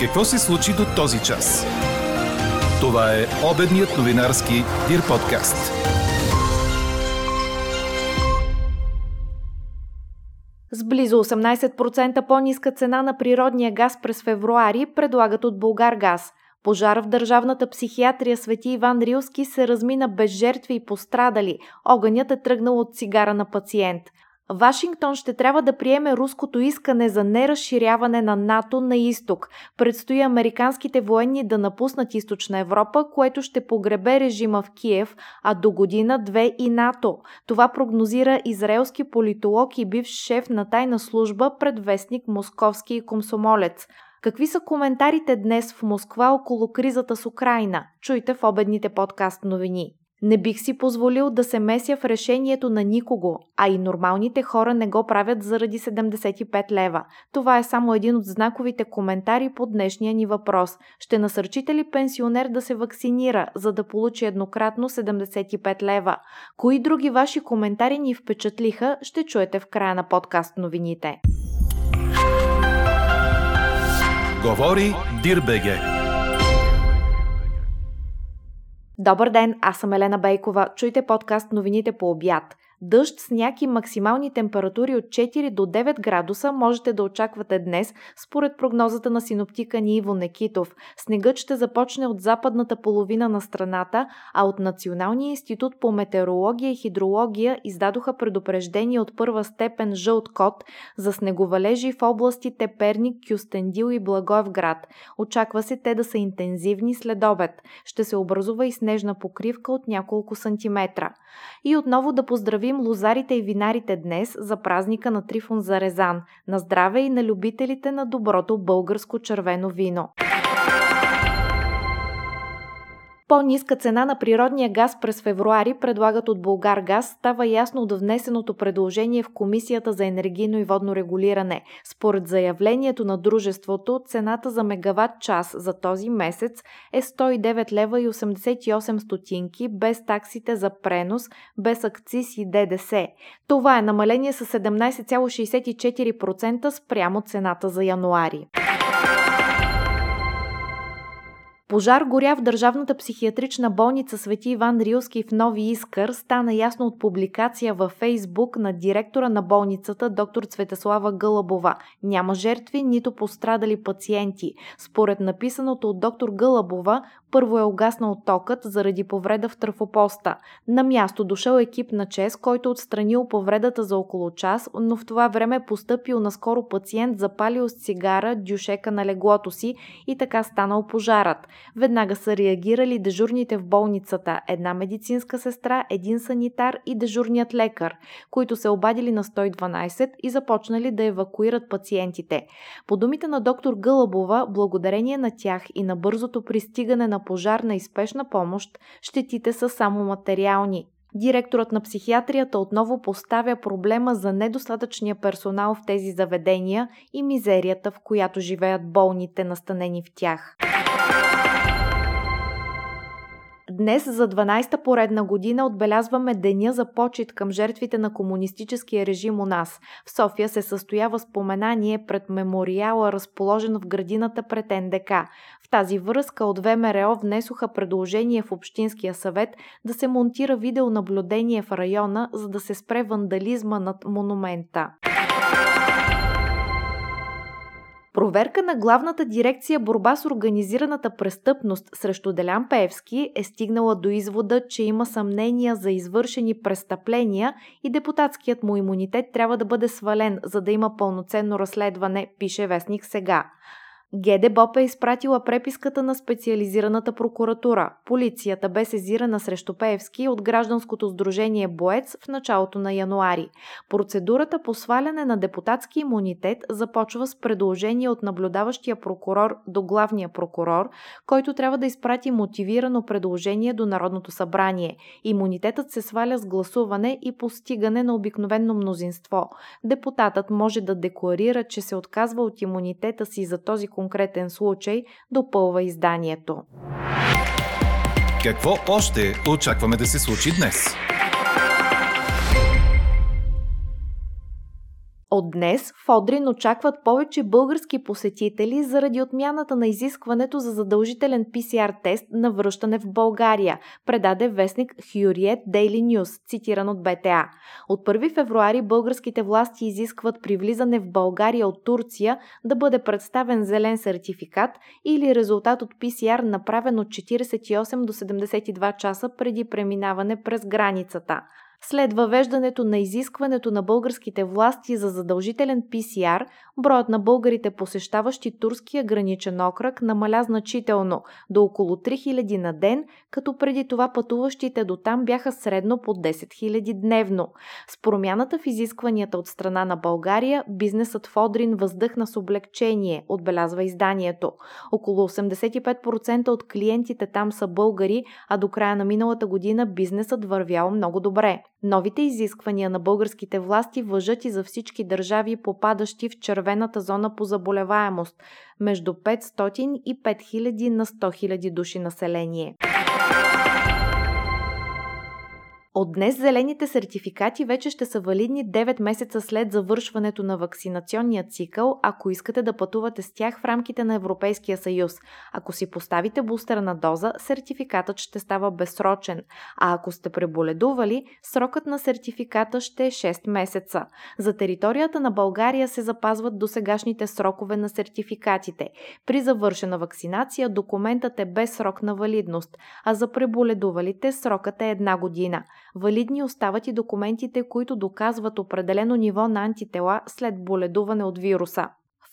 Какво се случи до този час? Това е обедният новинарски Дир подкаст. С близо 18% по-ниска цена на природния газ през февруари предлагат от Българ газ. Пожар в държавната психиатрия Свети Иван Рилски се размина без жертви и пострадали. Огънят е тръгнал от цигара на пациент. Вашингтон ще трябва да приеме руското искане за неразширяване на НАТО на изток. Предстои американските военни да напуснат източна Европа, което ще погребе режима в Киев, а до година две и НАТО. Това прогнозира израелски политолог и бивш шеф на тайна служба, предвестник Московски и комсомолец. Какви са коментарите днес в Москва около кризата с Украина? Чуйте в обедните подкаст новини. Не бих си позволил да се меся в решението на никого, а и нормалните хора не го правят заради 75 лева. Това е само един от знаковите коментари по днешния ни въпрос. Ще насърчите ли пенсионер да се вакцинира, за да получи еднократно 75 лева? Кои други ваши коментари ни впечатлиха, ще чуете в края на подкаст новините. Говори Дирбеге. Добър ден, аз съм Елена Бейкова. Чуйте подкаст новините по обяд – Дъжд, сняг и максимални температури от 4 до 9 градуса можете да очаквате днес, според прогнозата на синоптика ни Иво Некитов. Снегът ще започне от западната половина на страната, а от Националния институт по метеорология и хидрология издадоха предупреждение от първа степен жълт код за снеговалежи в областите Перник, Кюстендил и Благоевград. Очаква се те да са интензивни след обед. Ще се образува и снежна покривка от няколко сантиметра. И отново да поздравим поздравим лозарите и винарите днес за празника на Трифон Зарезан. На здраве и на любителите на доброто българско червено вино. По-ниска цена на природния газ през февруари предлагат от Българ газ става ясно от внесеното предложение в Комисията за енергийно и водно регулиране. Според заявлението на дружеството, цената за мегаватт час за този месец е 109 лева и 88 стотинки без таксите за пренос, без акциз и ДДС. Това е намаление с 17,64% спрямо цената за януари. Пожар горя в Държавната психиатрична болница Свети Иван Рилски в Нови Искър стана ясно от публикация във Фейсбук на директора на болницата доктор Цветеслава Гълъбова. Няма жертви, нито пострадали пациенти. Според написаното от доктор Гълъбова, първо е угаснал токът заради повреда в трафопоста. На място дошъл екип на ЧЕС, който отстранил повредата за около час, но в това време е поступил наскоро пациент, запалил с цигара дюшека на леглото си и така станал пожарът. Веднага са реагирали дежурните в болницата, една медицинска сестра, един санитар и дежурният лекар, които се обадили на 112 и започнали да евакуират пациентите. По думите на доктор Гълъбова, благодарение на тях и на бързото пристигане на пожарна и спешна помощ, щетите са само материални. Директорът на психиатрията отново поставя проблема за недостатъчния персонал в тези заведения и мизерията, в която живеят болните, настанени в тях. Днес за 12-та поредна година отбелязваме Деня за почет към жертвите на комунистическия режим у нас. В София се състоява споменание пред мемориала, разположен в градината пред НДК. В тази връзка от ВМРО внесоха предложение в Общинския съвет да се монтира видеонаблюдение в района, за да се спре вандализма над монумента. Проверка на главната дирекция борба с организираната престъпност срещу Делян Пеевски е стигнала до извода, че има съмнения за извършени престъпления и депутатският му имунитет трябва да бъде свален, за да има пълноценно разследване, пише вестник сега. ГДБОП е изпратила преписката на специализираната прокуратура. Полицията бе сезирана срещу Пеевски от гражданското сдружение Боец в началото на януари. Процедурата по сваляне на депутатски имунитет започва с предложение от наблюдаващия прокурор до главния прокурор, който трябва да изпрати мотивирано предложение до Народното събрание. Имунитетът се сваля с гласуване и постигане на обикновено мнозинство. Депутатът може да декларира, че се отказва от имунитета си за този конкретен случай допълва изданието. Какво още очакваме да се случи днес? От днес в Одрин очакват повече български посетители заради отмяната на изискването за задължителен PCR тест на връщане в България, предаде вестник Хюриет Daily News, цитиран от БТА. От 1 февруари българските власти изискват при влизане в България от Турция да бъде представен зелен сертификат или резултат от PCR направен от 48 до 72 часа преди преминаване през границата. След въвеждането на изискването на българските власти за задължителен ПСР, броят на българите посещаващи турския граничен окръг намаля значително до около 3000 на ден, като преди това пътуващите до там бяха средно по 10 000 дневно. С промяната в изискванията от страна на България, бизнесът в Одрин въздъхна с облегчение, отбелязва изданието. Около 85% от клиентите там са българи, а до края на миналата година бизнесът вървял много добре. Новите изисквания на българските власти въжат и за всички държави, попадащи в червената зона по заболеваемост между 500 и 5000 на 100 000 души население. От днес зелените сертификати вече ще са валидни 9 месеца след завършването на вакцинационния цикъл, ако искате да пътувате с тях в рамките на Европейския съюз. Ако си поставите бустерна доза, сертификатът ще става безсрочен, а ако сте преболедували, срокът на сертификата ще е 6 месеца. За територията на България се запазват досегашните срокове на сертификатите. При завършена вакцинация документът е без срок на валидност, а за преболедувалите срокът е една година. Валидни остават и документите, които доказват определено ниво на антитела след боледуване от вируса.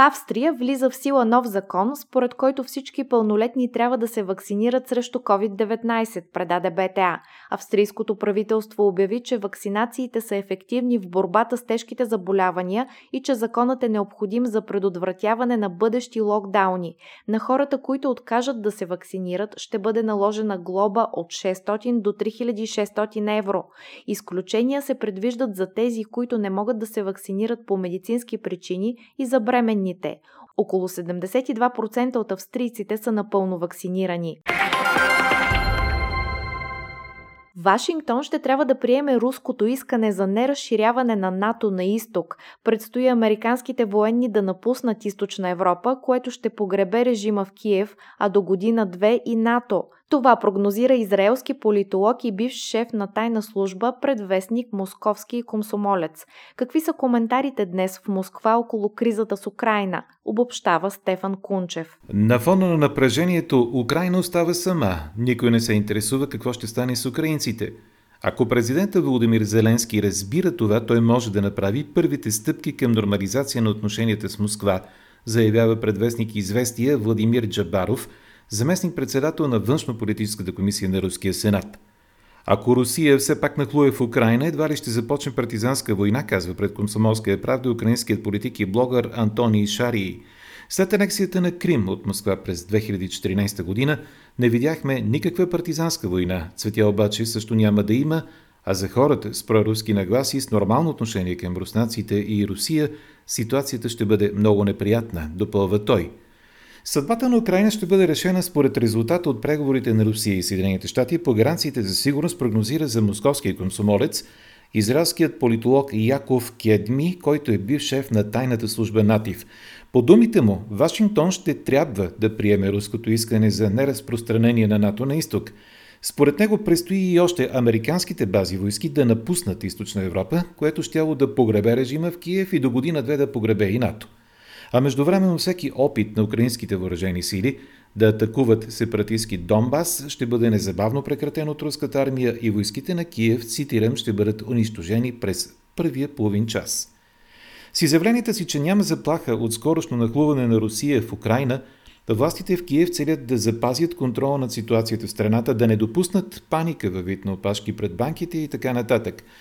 Австрия влиза в сила нов закон, според който всички пълнолетни трябва да се вакцинират срещу COVID-19, предаде БТА. Австрийското правителство обяви, че вакцинациите са ефективни в борбата с тежките заболявания и че законът е необходим за предотвратяване на бъдещи локдауни. На хората, които откажат да се вакцинират, ще бъде наложена глоба от 600 до 3600 евро. Изключения се предвиждат за тези, които не могат да се вакцинират по медицински причини и за бременни вакцинираните. Около 72% от австрийците са напълно вакцинирани. Вашингтон ще трябва да приеме руското искане за неразширяване на НАТО на изток. Предстои американските военни да напуснат източна Европа, което ще погребе режима в Киев, а до година-две и НАТО – това прогнозира израелски политолог и бивш шеф на тайна служба, предвестник Московски и комсомолец. Какви са коментарите днес в Москва около кризата с Украина? Обобщава Стефан Кунчев. На фона на напрежението Украина остава сама. Никой не се интересува какво ще стане с украинците. Ако президентът Володимир Зеленски разбира това, той може да направи първите стъпки към нормализация на отношенията с Москва, заявява предвестник известия Владимир Джабаров – заместник-председател на външно-политическата комисия на Руския сенат. Ако Русия все пак нахлуе в Украина, едва ли ще започне партизанска война, казва пред комсомолския правда украинският политик и блогър Антоний Шарии. След анексията на Крим от Москва през 2014 година не видяхме никаква партизанска война. Цветя обаче също няма да има, а за хората с проруски нагласи с нормално отношение към руснаците и Русия ситуацията ще бъде много неприятна, допълва той – Съдбата на Украина ще бъде решена според резултата от преговорите на Русия и Съединените щати по гаранциите за сигурност прогнозира за московския комсомолец израелският политолог Яков Кедми, който е бив шеф на тайната служба НАТИВ. По думите му, Вашингтон ще трябва да приеме руското искане за неразпространение на НАТО на изток. Според него предстои и още американските бази войски да напуснат източна Европа, което щяло да погребе режима в Киев и до година-две да погребе и НАТО. А междувременно всеки опит на украинските въоръжени сили да атакуват сепаратистски Донбас ще бъде незабавно прекратен от руската армия и войските на Киев, цитирам, ще бъдат унищожени през първия половин час. С изявленията си, че няма заплаха от скорошно нахлуване на Русия в Украина, властите в Киев целят да запазят контрола над ситуацията в страната, да не допуснат паника във вид на опашки пред банките и така нататък –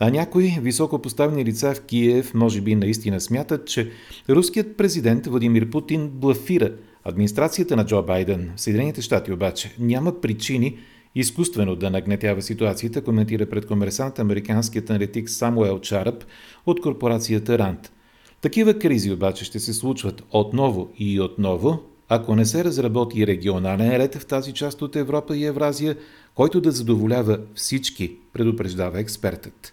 а някои високо поставени лица в Киев може би наистина смятат, че руският президент Владимир Путин блафира администрацията на Джо Байден. В Съединените щати обаче няма причини изкуствено да нагнетява ситуацията, коментира пред комерсант американският аналитик Самуел Чарап от корпорацията Рант. Такива кризи обаче ще се случват отново и отново, ако не се разработи регионален ред в тази част от Европа и Евразия, който да задоволява всички, предупреждава експертът.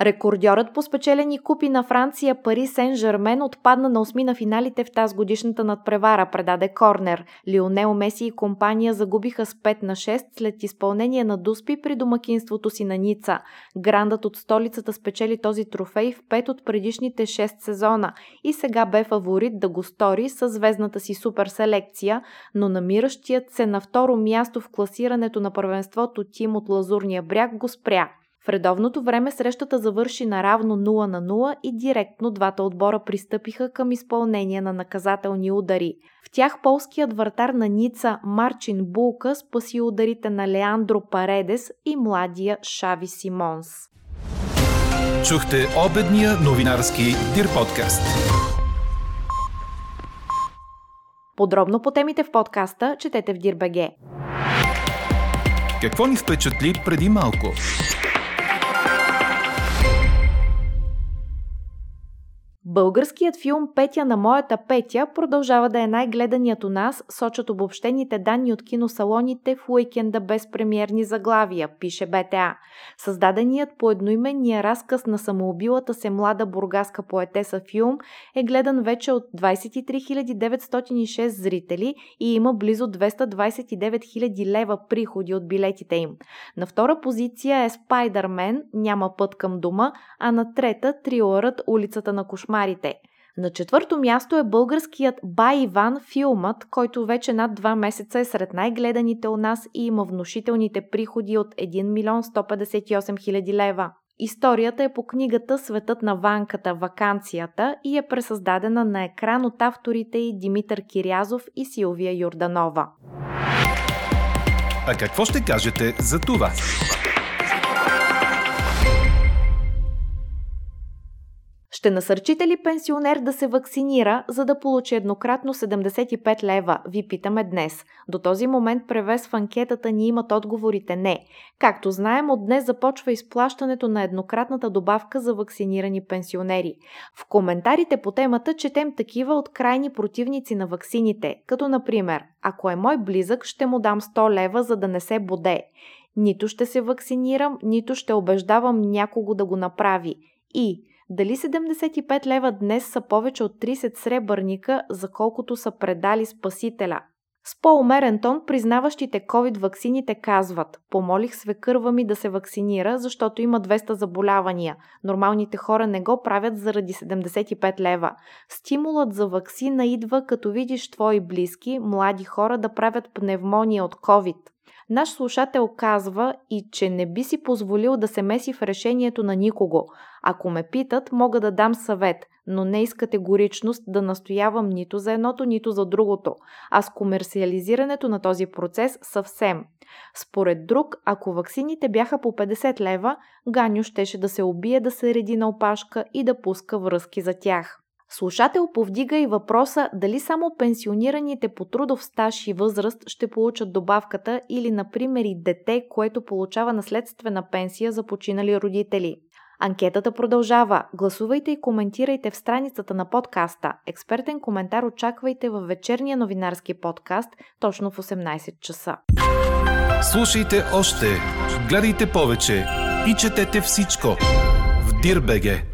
Рекордьорът по спечелени купи на Франция Пари Сен Жермен отпадна на осми на финалите в тази годишната надпревара, предаде Корнер. Лионел Меси и компания загубиха с 5 на 6 след изпълнение на Дуспи при домакинството си на Ница. Грандът от столицата спечели този трофей в 5 от предишните 6 сезона и сега бе фаворит да го стори с звездната си супер селекция, но намиращият се на второ място в класирането на първенството тим от Лазурния бряг го спря. В редовното време срещата завърши наравно 0 на 0 и директно двата отбора пристъпиха към изпълнение на наказателни удари. В тях полският вратар на Ница Марчин Булка спаси ударите на Леандро Паредес и младия Шави Симонс. Чухте обедния новинарски Дир подкаст. Подробно по темите в подкаста четете в Дирбеге. Какво ни впечатли преди малко? Българският филм Петя на моята Петя продължава да е най-гледаният у нас, сочат обобщените данни от киносалоните в уикенда без премиерни заглавия, пише БТА. Създаденият по едноименния разказ на самоубилата се млада бургаска поетеса филм е гледан вече от 23 906 зрители и има близо 229 000 лева приходи от билетите им. На втора позиция е Спайдермен, няма път към дома, а на трета трилърът Улицата на кошмар комарите. На четвърто място е българският Бай Иван филмът, който вече над два месеца е сред най-гледаните у нас и има внушителните приходи от 1 милион 158 хиляди лева. Историята е по книгата Светът на ванката Ваканцията и е пресъздадена на екран от авторите и Димитър Кирязов и Силвия Юрданова. А какво ще кажете за това? Ще насърчите ли пенсионер да се вакцинира, за да получи еднократно 75 лева? Ви питаме днес. До този момент превес в анкетата ни имат отговорите не. Както знаем, от днес започва изплащането на еднократната добавка за вакцинирани пенсионери. В коментарите по темата четем такива от крайни противници на ваксините, като например, ако е мой близък, ще му дам 100 лева, за да не се боде. Нито ще се вакцинирам, нито ще убеждавам някого да го направи. И дали 75 лева днес са повече от 30 сребърника, за колкото са предали Спасителя? С по-умерен тон признаващите COVID ваксините казват Помолих свекърва ми да се вакцинира, защото има 200 заболявания. Нормалните хора не го правят заради 75 лева. Стимулът за вакцина идва като видиш твои близки, млади хора да правят пневмония от COVID. Наш слушател казва и, че не би си позволил да се меси в решението на никого. Ако ме питат, мога да дам съвет, но не с категоричност да настоявам нито за едното, нито за другото, а с комерциализирането на този процес съвсем. Според друг, ако ваксините бяха по 50 лева, Ганю щеше да се убие да се реди на опашка и да пуска връзки за тях. Слушател повдига и въпроса дали само пенсионираните по трудов стаж и възраст ще получат добавката или, например, и дете, което получава наследствена пенсия за починали родители. Анкетата продължава. Гласувайте и коментирайте в страницата на подкаста. Експертен коментар очаквайте във вечерния новинарски подкаст точно в 18 часа. Слушайте още, гледайте повече и четете всичко в Дирбеге.